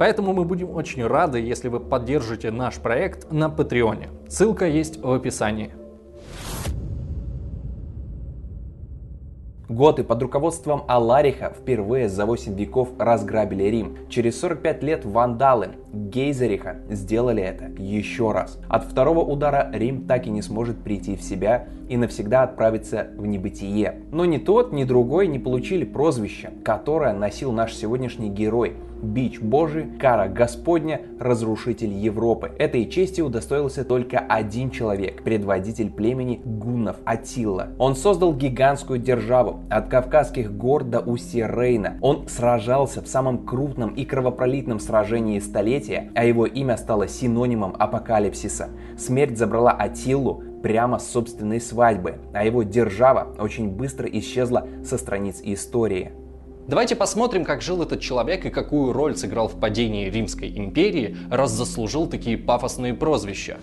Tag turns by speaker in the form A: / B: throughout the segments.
A: поэтому мы будем очень рады, если вы поддержите наш проект на Патреоне. Ссылка есть в описании.
B: Готы под руководством Алариха впервые за 8 веков разграбили Рим. Через 45 лет вандалы Гейзериха сделали это еще раз. От второго удара Рим так и не сможет прийти в себя и навсегда отправиться в небытие. Но ни тот, ни другой не получили прозвище, которое носил наш сегодняшний герой – бич Божий, кара Господня, разрушитель Европы. Этой чести удостоился только один человек, предводитель племени гуннов Атилла. Он создал гигантскую державу от Кавказских гор до устья Рейна. Он сражался в самом крупном и кровопролитном сражении столетия, а его имя стало синонимом апокалипсиса. Смерть забрала Атиллу, прямо с собственной свадьбы, а его держава очень быстро исчезла со страниц истории.
A: Давайте посмотрим, как жил этот человек и какую роль сыграл в падении Римской империи, раз заслужил такие пафосные прозвища.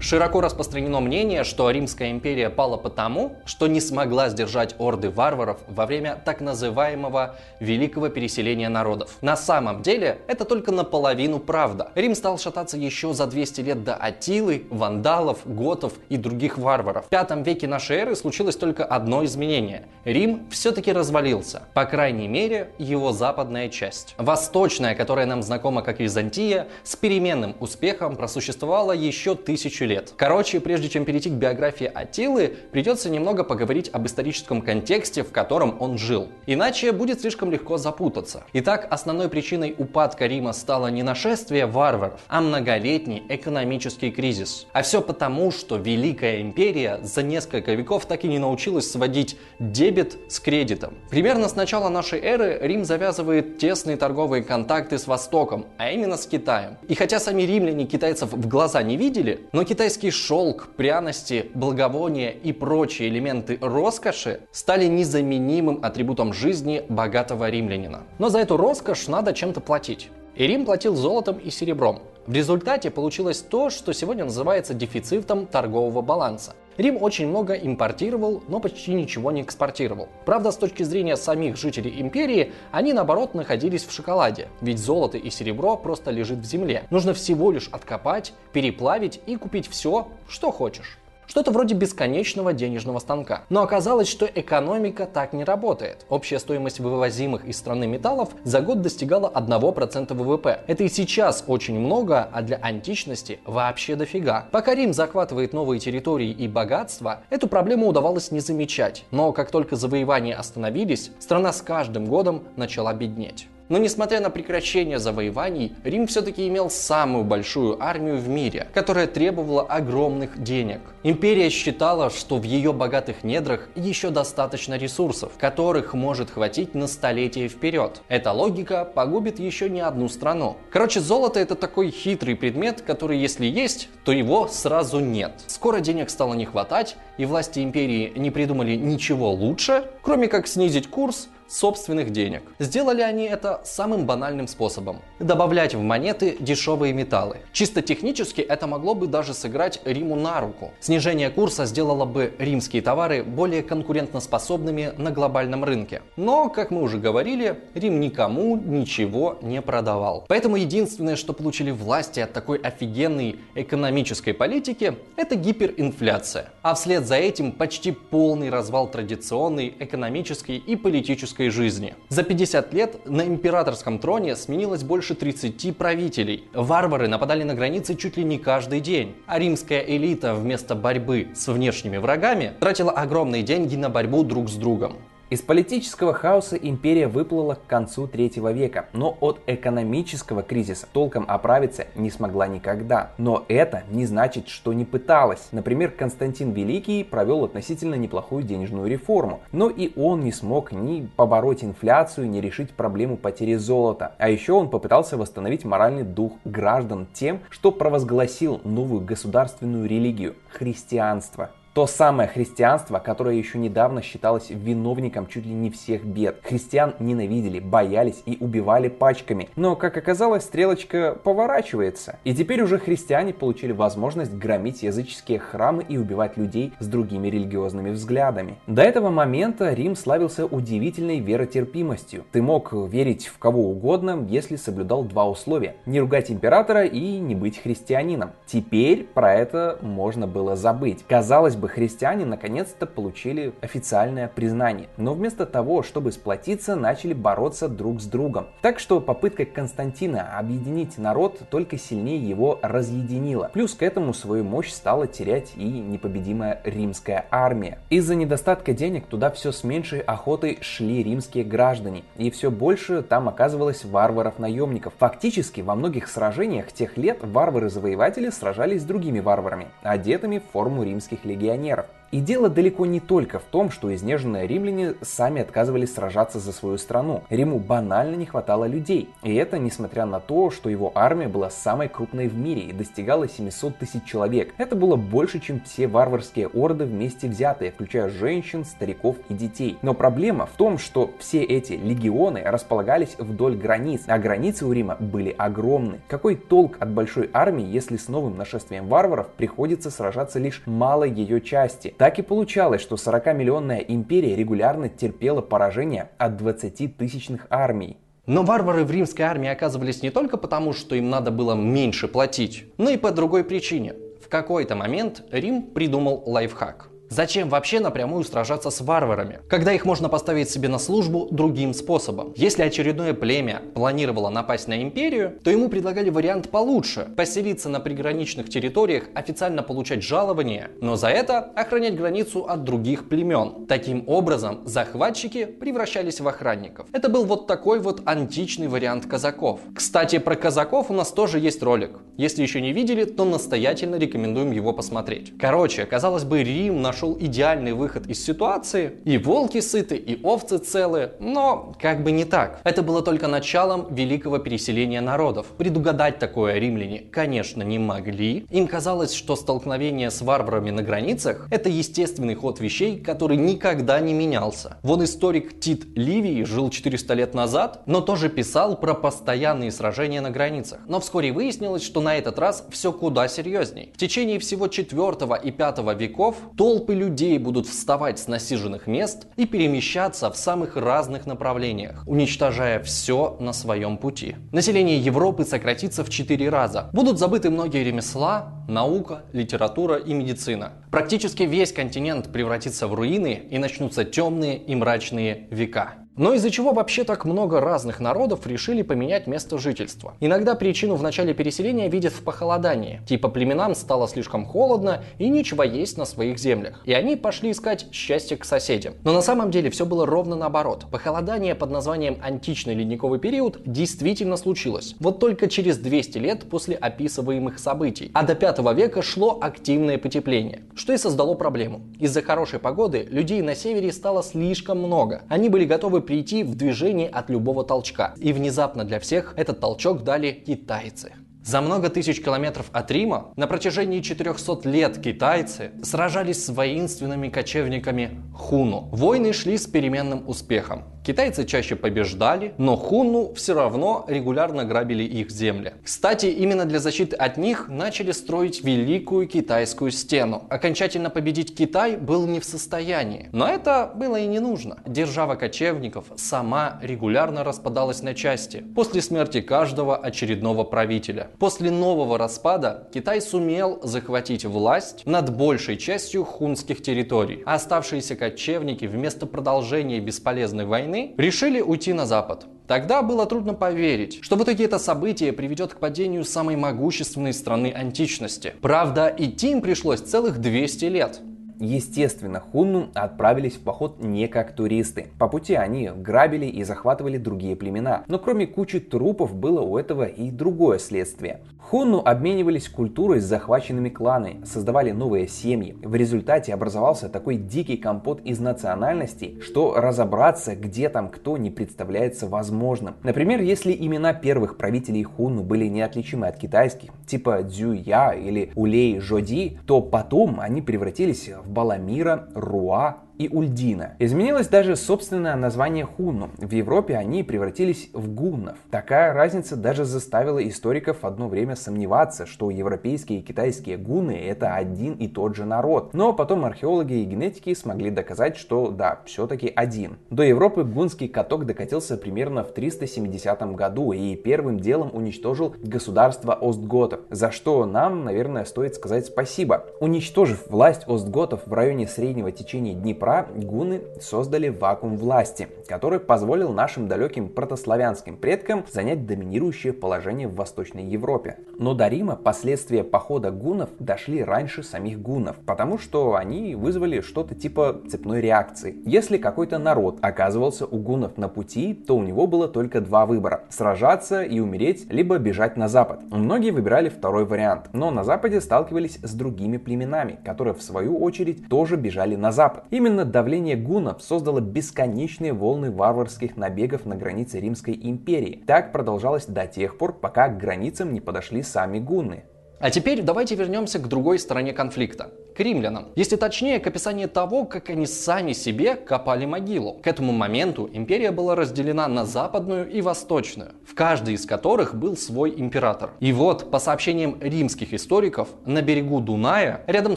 A: Широко распространено мнение, что Римская империя пала потому, что не смогла сдержать орды варваров во время так называемого Великого переселения народов. На самом деле, это только наполовину правда. Рим стал шататься еще за 200 лет до Атилы, вандалов, готов и других варваров. В пятом веке нашей эры случилось только одно изменение. Рим все-таки развалился. По крайней мере, его западная часть. Восточная, которая нам знакома как Византия, с переменным успехом просуществовала еще тысячу лет. Короче, прежде чем перейти к биографии Атилы, придется немного поговорить об историческом контексте, в котором он жил. Иначе будет слишком легко запутаться. Итак, основной причиной упадка Рима стало не нашествие варваров, а многолетний экономический кризис. А все потому, что Великая Империя за несколько веков так и не научилась сводить дебет с кредитом. Примерно с начала нашей эры Рим завязывает тесные торговые контакты с Востоком, а именно с Китаем. И хотя сами римляне китайцев в глаза не видели, но Китай Китайский шелк, пряности, благовония и прочие элементы роскоши стали незаменимым атрибутом жизни богатого римлянина. Но за эту роскошь надо чем-то платить. И Рим платил золотом и серебром. В результате получилось то, что сегодня называется дефицитом торгового баланса. Рим очень много импортировал, но почти ничего не экспортировал. Правда, с точки зрения самих жителей империи, они наоборот находились в шоколаде, ведь золото и серебро просто лежит в земле. Нужно всего лишь откопать, переплавить и купить все, что хочешь. Что-то вроде бесконечного денежного станка. Но оказалось, что экономика так не работает. Общая стоимость вывозимых из страны металлов за год достигала 1% ВВП. Это и сейчас очень много, а для античности вообще дофига. Пока Рим захватывает новые территории и богатства, эту проблему удавалось не замечать. Но как только завоевания остановились, страна с каждым годом начала беднеть. Но несмотря на прекращение завоеваний, Рим все-таки имел самую большую армию в мире, которая требовала огромных денег. Империя считала, что в ее богатых недрах еще достаточно ресурсов, которых может хватить на столетия вперед. Эта логика погубит еще не одну страну. Короче, золото это такой хитрый предмет, который если есть, то его сразу нет. Скоро денег стало не хватать, и власти империи не придумали ничего лучше, кроме как снизить курс собственных денег. Сделали они это самым банальным способом. Добавлять в монеты дешевые металлы. Чисто технически это могло бы даже сыграть Риму на руку. Снижение курса сделало бы римские товары более конкурентоспособными на глобальном рынке. Но, как мы уже говорили, Рим никому ничего не продавал. Поэтому единственное, что получили власти от такой офигенной экономической политики, это гиперинфляция. А вслед за этим почти полный развал традиционной экономической и политической человеческой жизни. За 50 лет на императорском троне сменилось больше 30 правителей. Варвары нападали на границы чуть ли не каждый день. А римская элита вместо борьбы с внешними врагами тратила огромные деньги на борьбу друг с другом.
B: Из политического хаоса империя выплыла к концу третьего века, но от экономического кризиса толком оправиться не смогла никогда. Но это не значит, что не пыталась. Например, Константин Великий провел относительно неплохую денежную реформу, но и он не смог ни побороть инфляцию, ни решить проблему потери золота. А еще он попытался восстановить моральный дух граждан тем, что провозгласил новую государственную религию – христианство. То самое христианство, которое еще недавно считалось виновником чуть ли не всех бед. Христиан ненавидели, боялись и убивали пачками. Но, как оказалось, стрелочка поворачивается. И теперь уже христиане получили возможность громить языческие храмы и убивать людей с другими религиозными взглядами. До этого момента Рим славился удивительной веротерпимостью. Ты мог верить в кого угодно, если соблюдал два условия. Не ругать императора и не быть христианином. Теперь про это можно было забыть. Казалось бы, христиане наконец-то получили официальное признание. Но вместо того, чтобы сплотиться, начали бороться друг с другом. Так что попытка Константина объединить народ только сильнее его разъединила. Плюс к этому свою мощь стала терять и непобедимая римская армия. Из-за недостатка денег туда все с меньшей охотой шли римские граждане. И все больше там оказывалось варваров-наемников. Фактически во многих сражениях тех лет варвары-завоеватели сражались с другими варварами, одетыми в форму римских легионеров пионеров. И дело далеко не только в том, что изнеженные римляне сами отказывались сражаться за свою страну. Риму банально не хватало людей. И это несмотря на то, что его армия была самой крупной в мире и достигала 700 тысяч человек. Это было больше, чем все варварские орды вместе взятые, включая женщин, стариков и детей. Но проблема в том, что все эти легионы располагались вдоль границ, а границы у Рима были огромны. Какой толк от большой армии, если с новым нашествием варваров приходится сражаться лишь малой ее части? Так и получалось, что 40-миллионная империя регулярно терпела поражение от 20-тысячных армий.
A: Но варвары в римской армии оказывались не только потому, что им надо было меньше платить, но и по другой причине. В какой-то момент Рим придумал лайфхак – Зачем вообще напрямую сражаться с варварами, когда их можно поставить себе на службу другим способом? Если очередное племя планировало напасть на империю, то ему предлагали вариант получше – поселиться на приграничных территориях, официально получать жалования, но за это охранять границу от других племен. Таким образом, захватчики превращались в охранников. Это был вот такой вот античный вариант казаков. Кстати, про казаков у нас тоже есть ролик. Если еще не видели, то настоятельно рекомендуем его посмотреть. Короче, казалось бы, Рим наш нашел идеальный выход из ситуации. И волки сыты, и овцы целы, но как бы не так. Это было только началом великого переселения народов. Предугадать такое римляне, конечно, не могли. Им казалось, что столкновение с варварами на границах – это естественный ход вещей, который никогда не менялся. Вон историк Тит Ливий жил 400 лет назад, но тоже писал про постоянные сражения на границах. Но вскоре выяснилось, что на этот раз все куда серьезней. В течение всего 4 и 5 веков толпы Толпы людей будут вставать с насиженных мест и перемещаться в самых разных направлениях, уничтожая все на своем пути. Население Европы сократится в 4 раза. Будут забыты многие ремесла, наука, литература и медицина. Практически весь континент превратится в руины и начнутся темные и мрачные века. Но из-за чего вообще так много разных народов решили поменять место жительства? Иногда причину в начале переселения видят в похолодании. Типа племенам стало слишком холодно и нечего есть на своих землях. И они пошли искать счастье к соседям. Но на самом деле все было ровно наоборот. Похолодание под названием античный ледниковый период действительно случилось. Вот только через 200 лет после описываемых событий. А до 5 века шло активное потепление, что и создало проблему. Из-за хорошей погоды людей на севере стало слишком много. Они были готовы прийти в движение от любого толчка. И внезапно для всех этот толчок дали китайцы. За много тысяч километров от Рима на протяжении 400 лет китайцы сражались с воинственными кочевниками хуну. Войны шли с переменным успехом. Китайцы чаще побеждали, но хунну все равно регулярно грабили их земли. Кстати, именно для защиты от них начали строить Великую Китайскую стену. Окончательно победить Китай был не в состоянии, но это было и не нужно. Держава кочевников сама регулярно распадалась на части после смерти каждого очередного правителя. После нового распада Китай сумел захватить власть над большей частью хунских территорий, оставшиеся кочевники вместо продолжения бесполезной войны войны, решили уйти на Запад. Тогда было трудно поверить, что в итоге это событие приведет к падению самой могущественной страны античности. Правда, идти им пришлось целых 200 лет.
B: Естественно, хунну отправились в поход не как туристы. По пути они грабили и захватывали другие племена. Но кроме кучи трупов было у этого и другое следствие. Хунну обменивались культурой с захваченными кланами, создавали новые семьи. В результате образовался такой дикий компот из национальностей, что разобраться, где там кто, не представляется возможным. Например, если имена первых правителей Хунну были неотличимы от китайских, типа Дзюя или Улей Жоди, то потом они превратились в Баламира, Руа, и Ульдина. Изменилось даже собственное название хунну. В Европе они превратились в гуннов. Такая разница даже заставила историков одно время сомневаться, что европейские и китайские гунны это один и тот же народ. Но потом археологи и генетики смогли доказать, что да, все-таки один. До Европы гунский каток докатился примерно в 370 году и первым делом уничтожил государство Остготов, за что нам, наверное, стоит сказать спасибо. Уничтожив власть Остготов в районе среднего течения Днепра, Днепра гуны создали вакуум власти, который позволил нашим далеким протославянским предкам занять доминирующее положение в Восточной Европе. Но до Рима последствия похода гунов дошли раньше самих гунов, потому что они вызвали что-то типа цепной реакции. Если какой-то народ оказывался у гунов на пути, то у него было только два выбора – сражаться и умереть, либо бежать на запад. Многие выбирали второй вариант, но на западе сталкивались с другими племенами, которые в свою очередь тоже бежали на запад. Именно Именно давление гунов создало бесконечные волны варварских набегов на границе Римской империи. Так продолжалось до тех пор, пока к границам не подошли сами гунны.
A: А теперь давайте вернемся к другой стороне конфликта к римлянам. Если точнее, к описанию того, как они сами себе копали могилу. К этому моменту империя была разделена на западную и восточную, в каждой из которых был свой император. И вот, по сообщениям римских историков, на берегу Дуная, рядом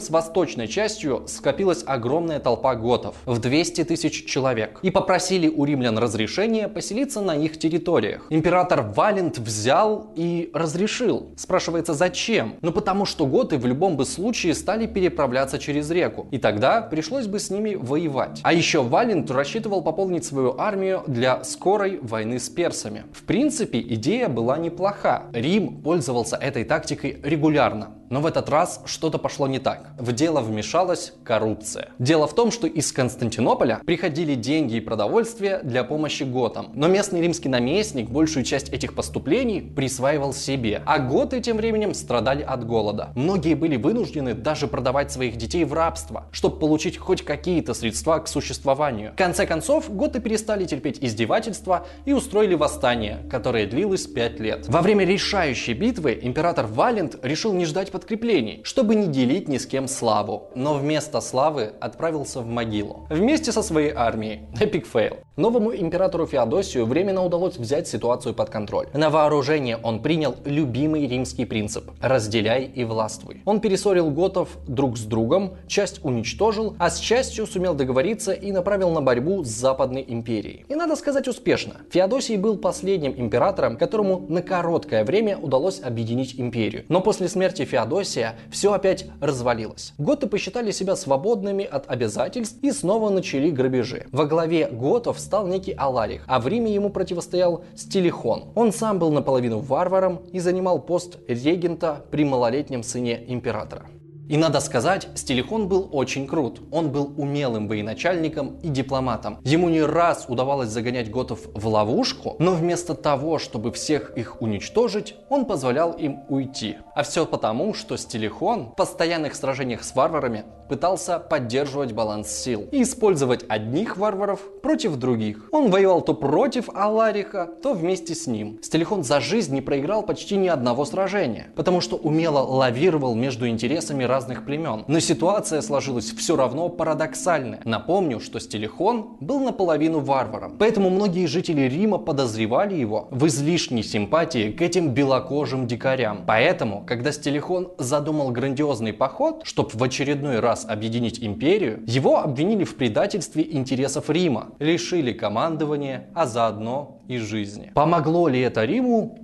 A: с восточной частью, скопилась огромная толпа готов в 200 тысяч человек и попросили у римлян разрешения поселиться на их территориях. Император Валент взял и разрешил. Спрашивается, зачем? Ну потому что готы в любом бы случае стали переправлять переправляться через реку. И тогда пришлось бы с ними воевать. А еще Валент рассчитывал пополнить свою армию для скорой войны с персами. В принципе, идея была неплоха. Рим пользовался этой тактикой регулярно. Но в этот раз что-то пошло не так. В дело вмешалась коррупция. Дело в том, что из Константинополя приходили деньги и продовольствие для помощи готам. Но местный римский наместник большую часть этих поступлений присваивал себе. А готы тем временем страдали от голода. Многие были вынуждены даже продавать своих детей в рабство, чтобы получить хоть какие-то средства к существованию. В конце концов, готы перестали терпеть издевательства и устроили восстание, которое длилось 5 лет. Во время решающей битвы император Валент решил не ждать подкреплений, чтобы не делить ни с кем славу. Но вместо славы отправился в могилу. Вместе со своей армией. Epic fail. Новому императору Феодосию временно удалось взять ситуацию под контроль. На вооружение он принял любимый римский принцип – разделяй и властвуй. Он перессорил готов друг с другом, часть уничтожил, а с частью сумел договориться и направил на борьбу с Западной империей. И надо сказать успешно. Феодосий был последним императором, которому на короткое время удалось объединить империю. Но после смерти Феодосия все опять развалилось. Готы посчитали себя свободными от обязательств и снова начали грабежи. Во главе готов стал некий Аларих, а в Риме ему противостоял Стилихон. Он сам был наполовину варваром и занимал пост регента при малолетнем сыне императора. И надо сказать, Стилихон был очень крут. Он был умелым военачальником и дипломатом. Ему не раз удавалось загонять готов в ловушку, но вместо того, чтобы всех их уничтожить, он позволял им уйти. А все потому, что Стилихон в постоянных сражениях с варварами пытался поддерживать баланс сил и использовать одних варваров против других. Он воевал то против Алариха, то вместе с ним. Стилихон за жизнь не проиграл почти ни одного сражения, потому что умело лавировал между интересами разных племен. Но ситуация сложилась все равно парадоксальная. Напомню, что Стилихон был наполовину варваром. Поэтому многие жители Рима подозревали его в излишней симпатии к этим белокожим дикарям. Поэтому, когда Стилихон задумал грандиозный поход, чтобы в очередной раз объединить империю, его обвинили в предательстве интересов Рима, лишили командования, а заодно и жизни. Помогло ли это Риму?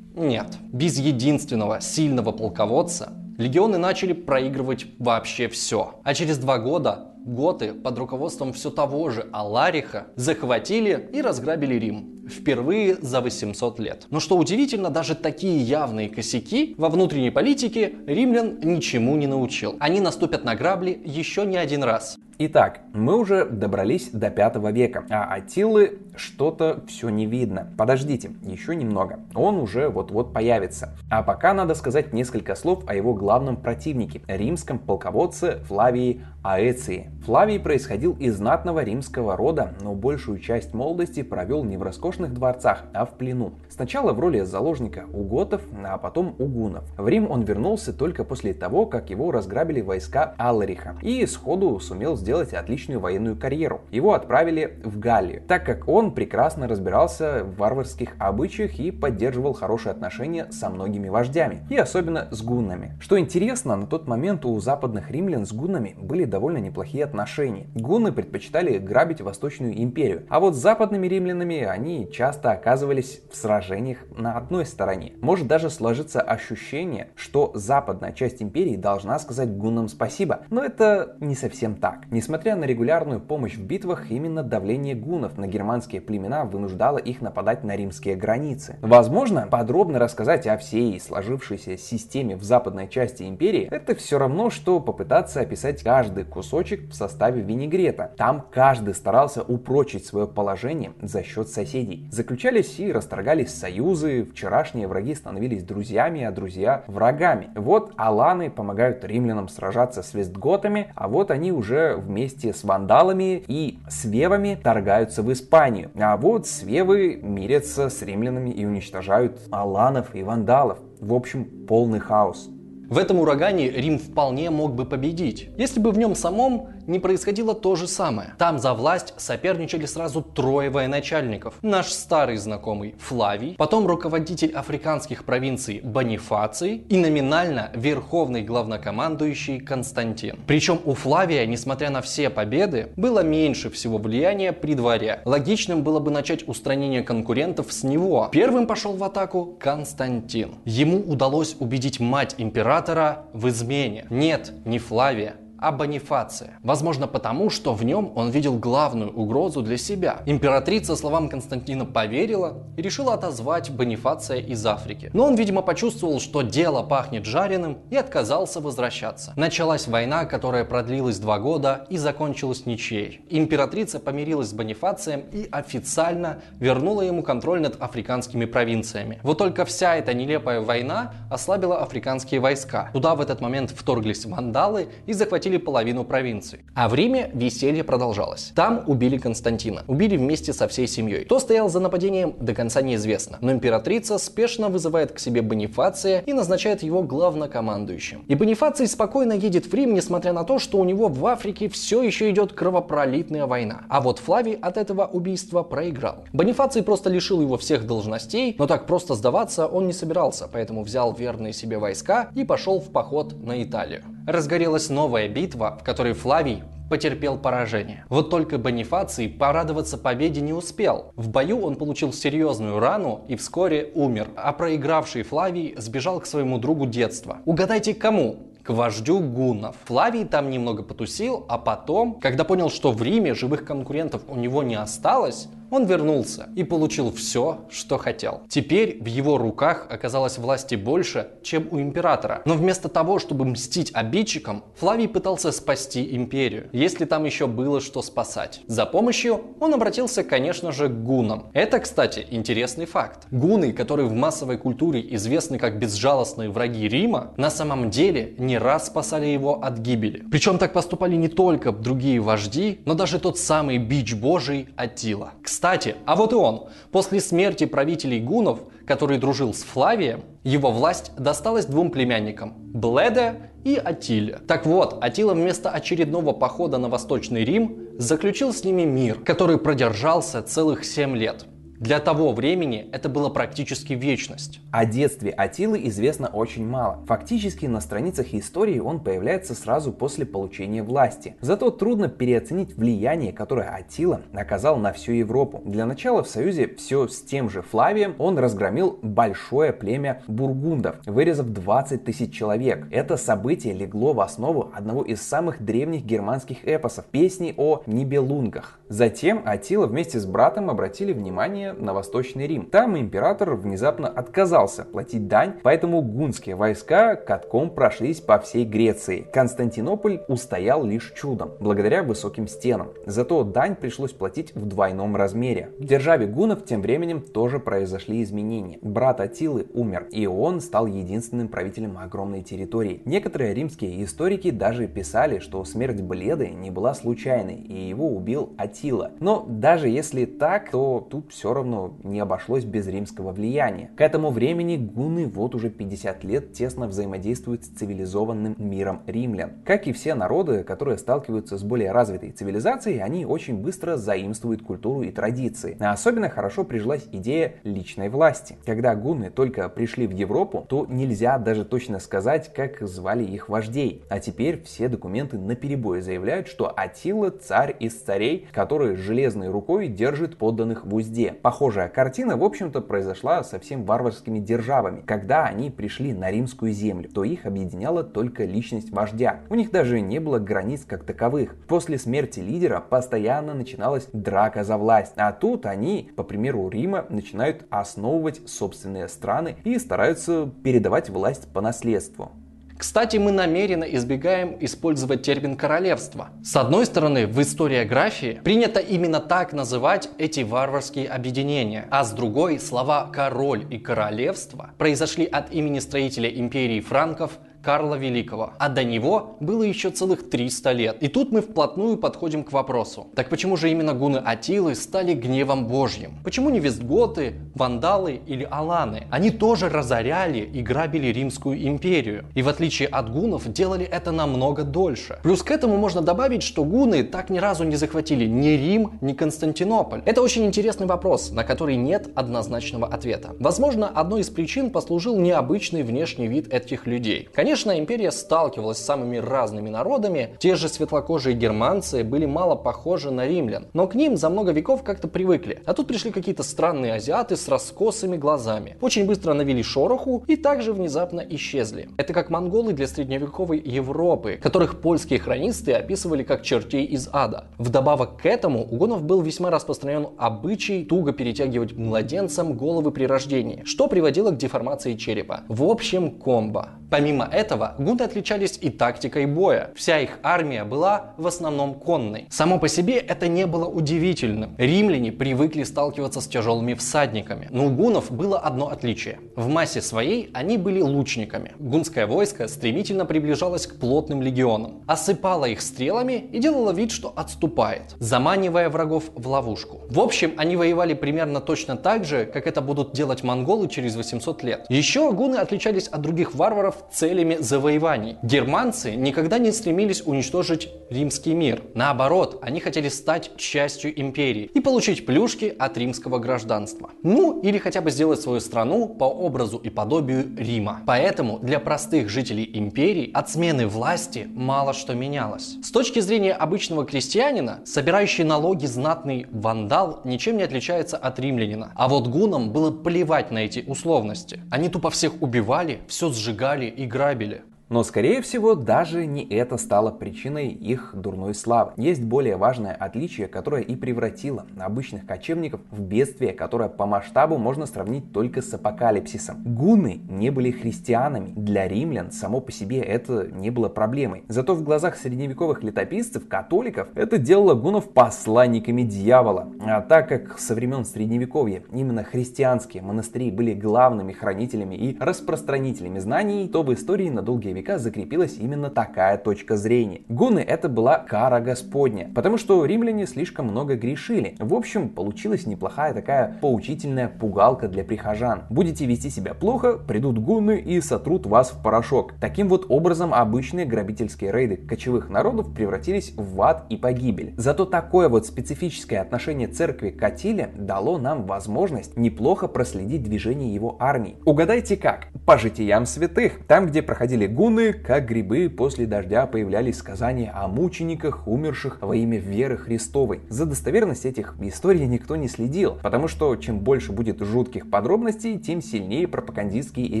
A: Нет. Без единственного сильного полководца легионы начали проигрывать вообще все. А через два года готы под руководством все того же Алариха захватили и разграбили Рим. впервые за 800 лет. Но что удивительно, даже такие явные косяки во внутренней политике римлян ничему не научил. Они наступят на грабли еще не один раз.
B: Итак, мы уже добрались до 5 века, а Атилы что-то все не видно. Подождите, еще немного. Он уже вот-вот появится. А пока надо сказать несколько слов о его главном противнике, римском полководце Флавии Аэции. Флавий происходил из знатного римского рода, но большую часть молодости провел не в роскошных дворцах, а в плену. Сначала в роли заложника у готов, а потом у гунов. В Рим он вернулся только после того, как его разграбили войска Аллариха и сходу сумел сделать отличную военную карьеру. Его отправили в Галлию, так как он прекрасно разбирался в варварских обычаях и поддерживал хорошие отношения со многими вождями, и особенно с гуннами. Что интересно, на тот момент у западных римлян с гуннами были довольно неплохие отношения. Гунны предпочитали грабить Восточную империю, а вот с западными римлянами они часто оказывались в сражениях на одной стороне. Может даже сложиться ощущение, что западная часть империи должна сказать гуннам спасибо, но это не совсем так. Несмотря на регулярную помощь в битвах, именно давление гуннов на германские племена вынуждало их нападать на римские границы. Возможно, подробно рассказать о всей сложившейся системе в западной части империи, это все равно, что попытаться описать каждый кусочек в составе винегрета. Там каждый старался упрочить свое положение за счет соседей. Заключались и расторгались союзы, вчерашние враги становились друзьями, а друзья врагами. Вот аланы помогают римлянам сражаться с вестготами, а вот они уже вместе с вандалами и свевами торгаются в Испанию. А вот свевы мирятся с римлянами и уничтожают аланов и вандалов. В общем, полный хаос.
A: В этом урагане Рим вполне мог бы победить, если бы в нем самом не происходило то же самое. Там за власть соперничали сразу трое военачальников. Наш старый знакомый Флавий, потом руководитель африканских провинций Бонифаций и номинально верховный главнокомандующий Константин. Причем у Флавия, несмотря на все победы, было меньше всего влияния при дворе. Логичным было бы начать устранение конкурентов с него. Первым пошел в атаку Константин. Ему удалось убедить мать императора в измене. Нет, не Флавия, а Бонифация. Возможно потому, что в нем он видел главную угрозу для себя. Императрица словам Константина поверила и решила отозвать Бонифация из Африки. Но он, видимо, почувствовал, что дело пахнет жареным и отказался возвращаться. Началась война, которая продлилась два года и закончилась ничьей. Императрица помирилась с Бонифацием и официально вернула ему контроль над африканскими провинциями. Вот только вся эта нелепая война ослабила африканские войска. Туда в этот момент вторглись вандалы и захватили захватили половину провинции. А в Риме веселье продолжалось. Там убили Константина. Убили вместе со всей семьей. Кто стоял за нападением, до конца неизвестно. Но императрица спешно вызывает к себе Бонифация и назначает его главнокомандующим. И Бонифаций спокойно едет в Рим, несмотря на то, что у него в Африке все еще идет кровопролитная война. А вот Флавий от этого убийства проиграл. Бонифаций просто лишил его всех должностей, но так просто сдаваться он не собирался, поэтому взял верные себе войска и пошел в поход на Италию. Разгорелась новая битва, в которой Флавий потерпел поражение. Вот только Бонифаций порадоваться победе не успел. В бою он получил серьезную рану и вскоре умер, а проигравший Флавий сбежал к своему другу детства. Угадайте кому? к вождю гуннов. Флавий там немного потусил, а потом, когда понял, что в Риме живых конкурентов у него не осталось, он вернулся и получил все, что хотел. Теперь в его руках оказалось власти больше, чем у императора. Но вместо того, чтобы мстить обидчикам, Флавий пытался спасти империю, если там еще было что спасать. За помощью он обратился, конечно же, к гунам. Это, кстати, интересный факт. Гуны, которые в массовой культуре известны как безжалостные враги Рима, на самом деле не раз спасали его от гибели. Причем так поступали не только другие вожди, но даже тот самый бич божий Атила. Кстати, а вот и он. После смерти правителей гунов, который дружил с Флавием, его власть досталась двум племянникам – Бледе и Атиле. Так вот, Атила вместо очередного похода на Восточный Рим заключил с ними мир, который продержался целых 7 лет. Для того времени это было практически вечность.
B: О детстве Атилы известно очень мало. Фактически на страницах истории он появляется сразу после получения власти. Зато трудно переоценить влияние, которое Атила оказал на всю Европу. Для начала в союзе все с тем же Флавием он разгромил большое племя бургундов, вырезав 20 тысяч человек. Это событие легло в основу одного из самых древних германских эпосов – песни о Нибелунгах. Затем Атила вместе с братом обратили внимание вторжения на Восточный Рим. Там император внезапно отказался платить дань, поэтому гунские войска катком прошлись по всей Греции. Константинополь устоял лишь чудом, благодаря высоким стенам. Зато дань пришлось платить в двойном размере. В державе гунов тем временем тоже произошли изменения. Брат Атилы умер, и он стал единственным правителем огромной территории. Некоторые римские историки даже писали, что смерть Бледы не была случайной, и его убил Атила. Но даже если так, то тут все равно не обошлось без римского влияния. К этому времени гуны вот уже 50 лет тесно взаимодействуют с цивилизованным миром римлян. Как и все народы, которые сталкиваются с более развитой цивилизацией, они очень быстро заимствуют культуру и традиции. А особенно хорошо прижилась идея личной власти. Когда гуны только пришли в Европу, то нельзя даже точно сказать, как звали их вождей. А теперь все документы на перебой заявляют, что Атила царь из царей, который железной рукой держит подданных в узде. Похожая картина, в общем-то, произошла со всем варварскими державами. Когда они пришли на римскую землю, то их объединяла только личность вождя. У них даже не было границ как таковых. После смерти лидера постоянно начиналась драка за власть. А тут они, по примеру Рима, начинают основывать собственные страны и стараются передавать власть по наследству.
A: Кстати, мы намеренно избегаем использовать термин королевство. С одной стороны, в историографии принято именно так называть эти варварские объединения, а с другой, слова король и королевство произошли от имени строителя империи франков Карла Великого, а до него было еще целых 300 лет. И тут мы вплотную подходим к вопросу. Так почему же именно гуны Атилы стали гневом божьим? Почему не вестготы, вандалы или аланы? Они тоже разоряли и грабили Римскую империю. И в отличие от гунов делали это намного дольше. Плюс к этому можно добавить, что гуны так ни разу не захватили ни Рим, ни Константинополь. Это очень интересный вопрос, на который нет однозначного ответа. Возможно, одной из причин послужил необычный внешний вид этих людей. Конечно, Конечно, империя сталкивалась с самыми разными народами. Те же светлокожие германцы были мало похожи на римлян, но к ним за много веков как-то привыкли. А тут пришли какие-то странные азиаты с раскосыми глазами. Очень быстро навели шороху и также внезапно исчезли. Это как монголы для средневековой Европы, которых польские хронисты описывали как чертей из ада. Вдобавок к этому у гунов был весьма распространен обычай туго перетягивать младенцам головы при рождении, что приводило к деформации черепа. В общем, комбо. Помимо этого, гунны отличались и тактикой боя. Вся их армия была в основном конной. Само по себе это не было удивительным. Римляне привыкли сталкиваться с тяжелыми всадниками. Но у гуннов было одно отличие. В массе своей они были лучниками. Гунское войско стремительно приближалось к плотным легионам, осыпало их стрелами и делало вид, что отступает, заманивая врагов в ловушку. В общем, они воевали примерно точно так же, как это будут делать монголы через 800 лет. Еще гуны отличались от других варваров целями завоеваний. Германцы никогда не стремились уничтожить римский мир. Наоборот, они хотели стать частью империи и получить плюшки от римского гражданства. Ну, или хотя бы сделать свою страну по образу и подобию Рима. Поэтому для простых жителей империи от смены власти мало что менялось. С точки зрения обычного крестьянина, собирающий налоги знатный вандал ничем не отличается от римлянина. А вот гунам было плевать на эти условности. Они тупо всех убивали, все сжигали и грабили. bile.
B: Но, скорее всего, даже не это стало причиной их дурной славы. Есть более важное отличие, которое и превратило обычных кочевников в бедствие, которое по масштабу можно сравнить только с апокалипсисом. Гуны не были христианами. Для римлян само по себе это не было проблемой. Зато в глазах средневековых летописцев, католиков, это делало гунов посланниками дьявола. А так как со времен средневековья именно христианские монастыри были главными хранителями и распространителями знаний, то в истории на долгие века закрепилась именно такая точка зрения. Гуны это была кара Господня, потому что римляне слишком много грешили. В общем, получилась неплохая такая поучительная пугалка для прихожан. Будете вести себя плохо, придут гуны и сотрут вас в порошок. Таким вот образом обычные грабительские рейды кочевых народов превратились в ад и погибель. Зато такое вот специфическое отношение церкви к Атиле дало нам возможность неплохо проследить движение его армии. Угадайте как? По житиям святых. Там, где проходили гуны, Луны, как грибы, после дождя появлялись сказания о мучениках, умерших во имя веры Христовой. За достоверность этих историй никто не следил, потому что чем больше будет жутких подробностей, тем сильнее пропагандистский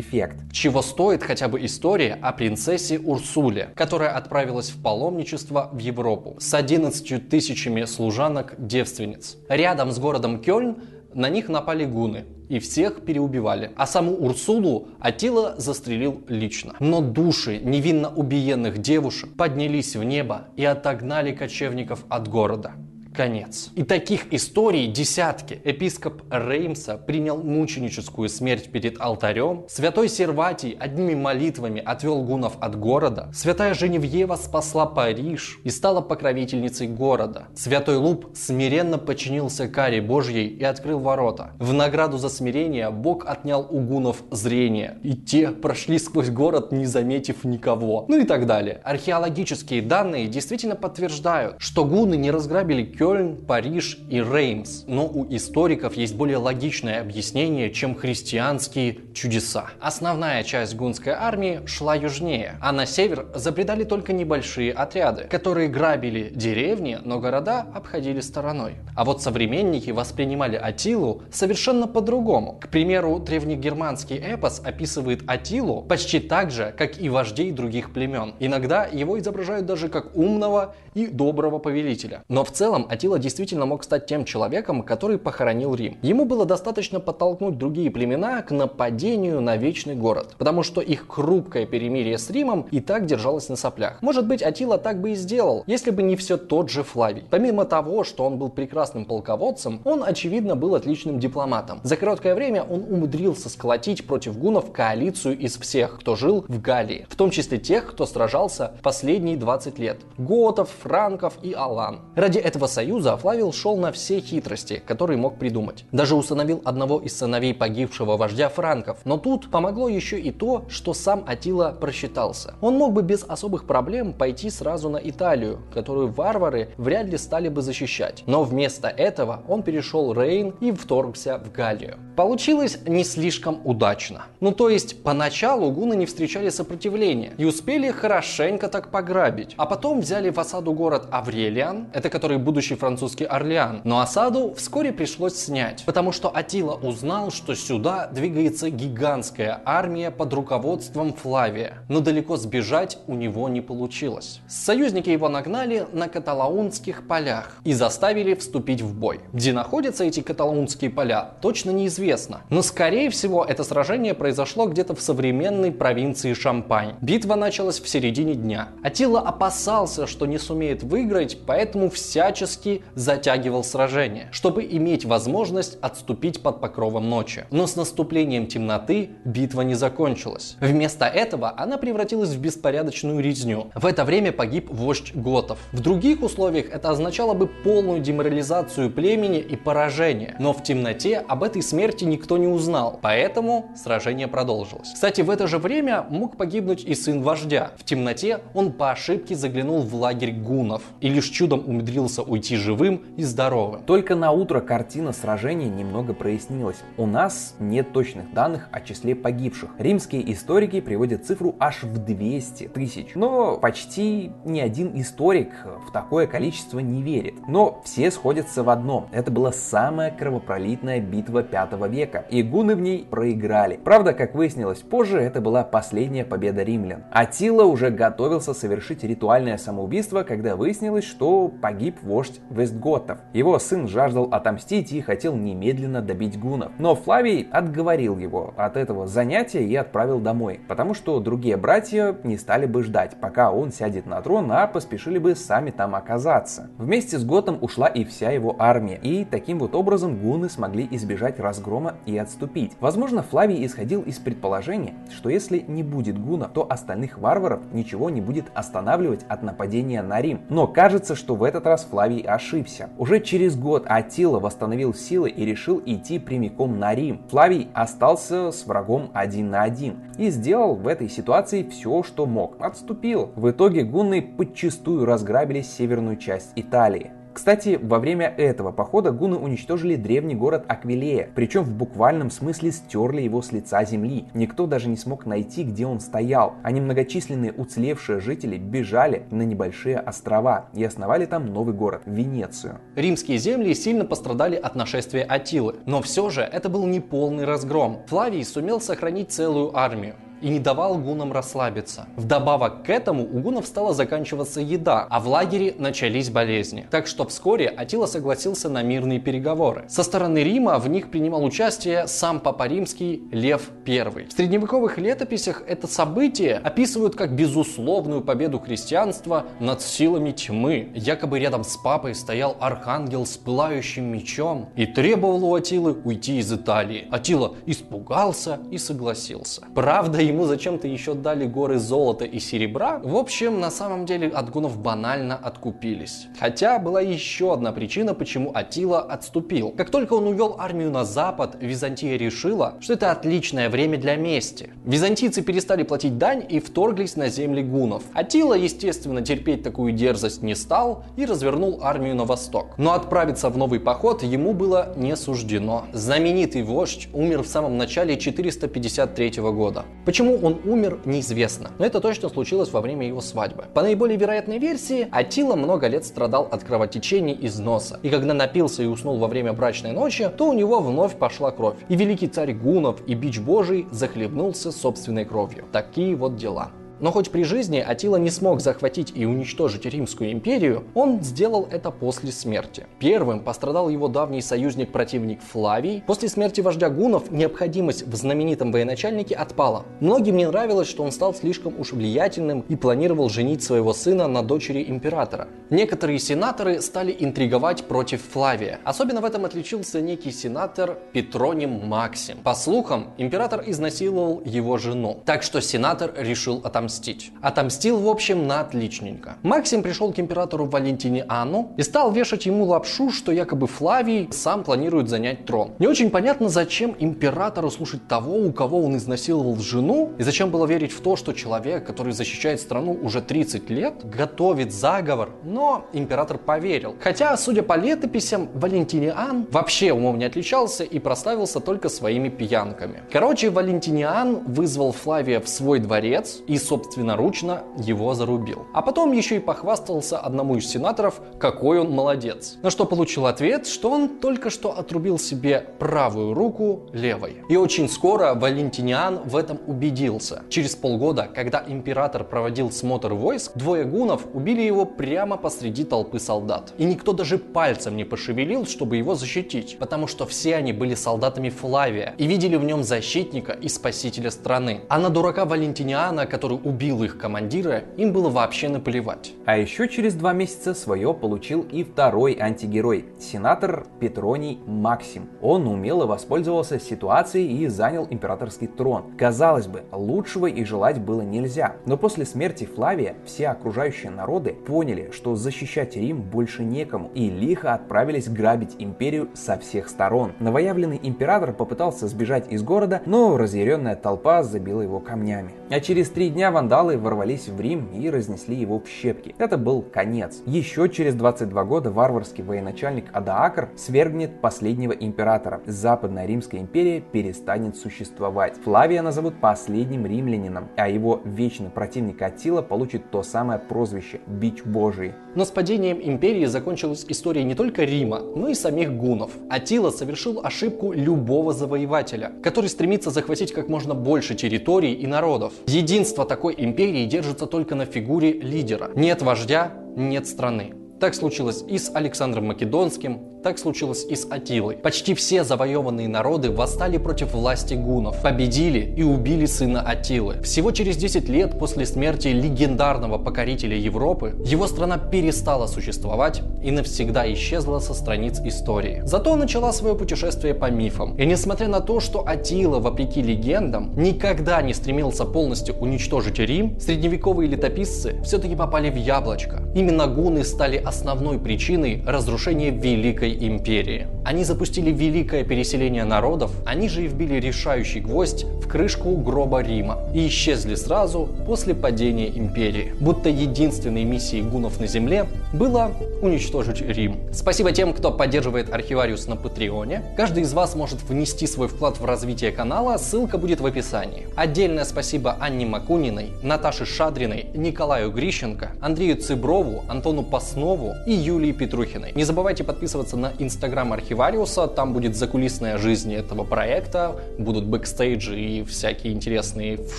B: эффект.
A: Чего стоит хотя бы история о принцессе Урсуле, которая отправилась в паломничество в Европу с 11 тысячами служанок-девственниц. Рядом с городом Кёльн на них напали гуны и всех переубивали. А саму Урсулу Атила застрелил лично. Но души невинно убиенных девушек поднялись в небо и отогнали кочевников от города конец. И таких историй десятки. Епископ Реймса принял мученическую смерть перед алтарем. Святой Серватий одними молитвами отвел гунов от города. Святая Женевьева спасла Париж и стала покровительницей города. Святой Луп смиренно подчинился каре Божьей и открыл ворота. В награду за смирение Бог отнял у гунов зрение. И те прошли сквозь город, не заметив никого. Ну и так далее. Археологические данные действительно подтверждают, что гуны не разграбили Кёльн Кёльн, Париж и Реймс. Но у историков есть более логичное объяснение, чем христианские чудеса. Основная часть гунской армии шла южнее, а на север забредали только небольшие отряды, которые грабили деревни, но города обходили стороной. А вот современники воспринимали Атилу совершенно по-другому. К примеру, древнегерманский эпос описывает Атилу почти так же, как и вождей других племен. Иногда его изображают даже как умного и доброго повелителя. Но в целом Атила действительно мог стать тем человеком, который похоронил Рим. Ему было достаточно подтолкнуть другие племена к нападению на вечный город, потому что их хрупкое перемирие с Римом и так держалось на соплях. Может быть, Атила так бы и сделал, если бы не все тот же Флавий. Помимо того, что он был прекрасным полководцем, он, очевидно, был отличным дипломатом. За короткое время он умудрился сколотить против гунов коалицию из всех, кто жил в Галлии, в том числе тех, кто сражался последние 20 лет. Готов, франков и алан. Ради этого союза Флавил шел на все хитрости, которые мог придумать. Даже установил одного из сыновей погибшего вождя франков. Но тут помогло еще и то, что сам Атила просчитался. Он мог бы без особых проблем пойти сразу на Италию, которую варвары вряд ли стали бы защищать. Но вместо этого он перешел Рейн и вторгся в Галлию. Получилось не слишком удачно. Ну то есть поначалу гуны не встречали сопротивления и успели хорошенько так пограбить. А потом взяли в осаду город Аврелиан, это который будущий французский Орлеан. Но осаду вскоре пришлось снять, потому что Атила узнал, что сюда двигается гигантская армия под руководством Флавия. Но далеко сбежать у него не получилось. Союзники его нагнали на каталаунских полях и заставили вступить в бой. Где находятся эти каталаунские поля, точно неизвестно. Но скорее всего это сражение произошло где-то в современной провинции Шампань. Битва началась в середине дня. Атила опасался, что не сумеет выиграть, поэтому всячески затягивал сражение, чтобы иметь возможность отступить под покровом ночи. Но с наступлением темноты битва не закончилась. Вместо этого она превратилась в беспорядочную резню. В это время погиб вождь готов. В других условиях это означало бы полную деморализацию племени и поражение. Но в темноте об этой смерти никто не узнал, поэтому сражение продолжилось. Кстати, в это же время мог погибнуть и сын вождя. В темноте он по ошибке заглянул в лагерь гунов и лишь чудом умудрился уйти живым и здоровым.
B: Только на утро картина сражений немного прояснилась. У нас нет точных данных о числе погибших. Римские историки приводят цифру аж в 200 тысяч. Но почти ни один историк в такое количество не верит. Но все сходятся в одном. Это была самая кровопролитная битва 5 века. И гуны в ней проиграли. Правда, как выяснилось позже, это была последняя победа римлян. Атила уже готовился совершить ритуальное самоубийство, когда выяснилось, что погиб вождь Вестготов. Его сын жаждал отомстить и хотел немедленно добить гунов. Но Флавий отговорил его от этого занятия и отправил домой, потому что другие братья не стали бы ждать, пока он сядет на трон, а поспешили бы сами там оказаться. Вместе с Готом ушла и вся его армия, и таким вот образом гуны смогли избежать разгрома и отступить. Возможно, Флавий исходил из предположения, что если не будет гунов, то остальных варваров ничего не будет останавливать от нападения на Рим. Но кажется, что в этот раз Флавий ошибся. Уже через год Атила восстановил силы и решил идти прямиком на Рим. Флавий остался с врагом один на один и сделал в этой ситуации все, что мог. Отступил. В итоге гунны подчастую разграбили северную часть Италии. Кстати, во время этого похода гуны уничтожили древний город Аквилея, причем в буквальном смысле стерли его с лица земли. Никто даже не смог найти, где он стоял, а немногочисленные уцелевшие жители бежали на небольшие острова и основали там новый город – Венецию.
A: Римские земли сильно пострадали от нашествия Атилы, но все же это был не полный разгром. Флавий сумел сохранить целую армию. И не давал гунам расслабиться. Вдобавок к этому у гунов стала заканчиваться еда, а в лагере начались болезни. Так что вскоре Атила согласился на мирные переговоры. Со стороны Рима в них принимал участие сам Папа Римский Лев I. В средневековых летописях это событие описывают как безусловную победу христианства над силами тьмы. Якобы рядом с папой стоял архангел с пылающим мечом и требовал у Атилы уйти из Италии. Атила испугался и согласился. Правда, ему зачем-то еще дали горы золота и серебра. В общем, на самом деле от гунов банально откупились. Хотя была еще одна причина, почему Атила отступил. Как только он увел армию на запад, Византия решила, что это отличное время для мести. Византийцы перестали платить дань и вторглись на земли гунов. Атила, естественно, терпеть такую дерзость не стал и развернул армию на восток. Но отправиться в новый поход ему было не суждено. Знаменитый вождь умер в самом начале 453 года. Он умер, неизвестно, но это точно случилось во время его свадьбы. По наиболее вероятной версии, Атила много лет страдал от кровотечений из носа, и когда напился и уснул во время брачной ночи, то у него вновь пошла кровь, и великий царь Гунов и бич божий захлебнулся собственной кровью. Такие вот дела. Но хоть при жизни Атила не смог захватить и уничтожить Римскую империю, он сделал это после смерти. Первым пострадал его давний союзник-противник Флавий. После смерти вождя гунов необходимость в знаменитом военачальнике отпала. Многим не нравилось, что он стал слишком уж влиятельным и планировал женить своего сына на дочери императора. Некоторые сенаторы стали интриговать против Флавия. Особенно в этом отличился некий сенатор Петроним Максим. По слухам, император изнасиловал его жену. Так что сенатор решил отомстить отомстить. Отомстил, в общем, на отличненько. Максим пришел к императору Валентиниану и стал вешать ему лапшу, что якобы Флавий сам планирует занять трон. Не очень понятно, зачем императору слушать того, у кого он изнасиловал жену, и зачем было верить в то, что человек, который защищает страну уже 30 лет, готовит заговор, но император поверил. Хотя, судя по летописям, Валентиниан вообще умом не отличался и прославился только своими пьянками. Короче, Валентиниан вызвал Флавия в свой дворец и, собственно, собственноручно его зарубил. А потом еще и похвастался одному из сенаторов, какой он молодец. На что получил ответ, что он только что отрубил себе правую руку левой. И очень скоро Валентиниан в этом убедился. Через полгода, когда император проводил смотр войск, двое гунов убили его прямо посреди толпы солдат. И никто даже пальцем не пошевелил, чтобы его защитить, потому что все они были солдатами Флавия и видели в нем защитника и спасителя страны. А на дурака Валентиниана, который убил их командира, им было вообще наплевать.
B: А еще через два месяца свое получил и второй антигерой, сенатор Петроний Максим. Он умело воспользовался ситуацией и занял императорский трон. Казалось бы, лучшего и желать было нельзя. Но после смерти Флавия все окружающие народы поняли, что защищать Рим больше некому, и лихо отправились грабить империю со всех сторон. Новоявленный император попытался сбежать из города, но разъяренная толпа забила его камнями. А через три дня вандалы ворвались в Рим и разнесли его в щепки. Это был конец. Еще через 22 года варварский военачальник Адаакр свергнет последнего императора. Западная Римская империя перестанет существовать. Флавия назовут последним римлянином, а его вечный противник Аттила получит то самое прозвище – Бич Божий.
A: Но с падением империи закончилась история не только Рима, но и самих гунов. Аттила совершил ошибку любого завоевателя, который стремится захватить как можно больше территорий и народов. Единство такой такой империи держится только на фигуре лидера. Нет вождя, нет страны. Так случилось и с Александром Македонским, так случилось и с Атилой. Почти все завоеванные народы восстали против власти гунов, победили и убили сына Атилы. Всего через 10 лет после смерти легендарного покорителя Европы, его страна перестала существовать и навсегда исчезла со страниц истории. Зато начала свое путешествие по мифам. И несмотря на то, что Атила, вопреки легендам, никогда не стремился полностью уничтожить Рим, средневековые летописцы все-таки попали в яблочко. Именно гуны стали основной причиной разрушения Великой империи. Они запустили великое переселение народов, они же и вбили решающий гвоздь в крышку гроба Рима и исчезли сразу после падения империи. Будто единственной миссией гунов на земле было уничтожить Рим. Спасибо тем, кто поддерживает Архивариус на Патреоне. Каждый из вас может внести свой вклад в развитие канала, ссылка будет в описании. Отдельное спасибо Анне Макуниной, Наташе Шадриной, Николаю Грищенко, Андрею Цыброву, Антону Паснову и Юлии Петрухиной. Не забывайте подписываться на инстаграм Архивариус Архивариуса. Там будет закулисная жизнь этого проекта, будут бэкстейджи и всякие интересные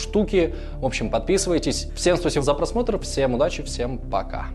A: штуки. В общем, подписывайтесь. Всем спасибо за просмотр, всем удачи, всем пока.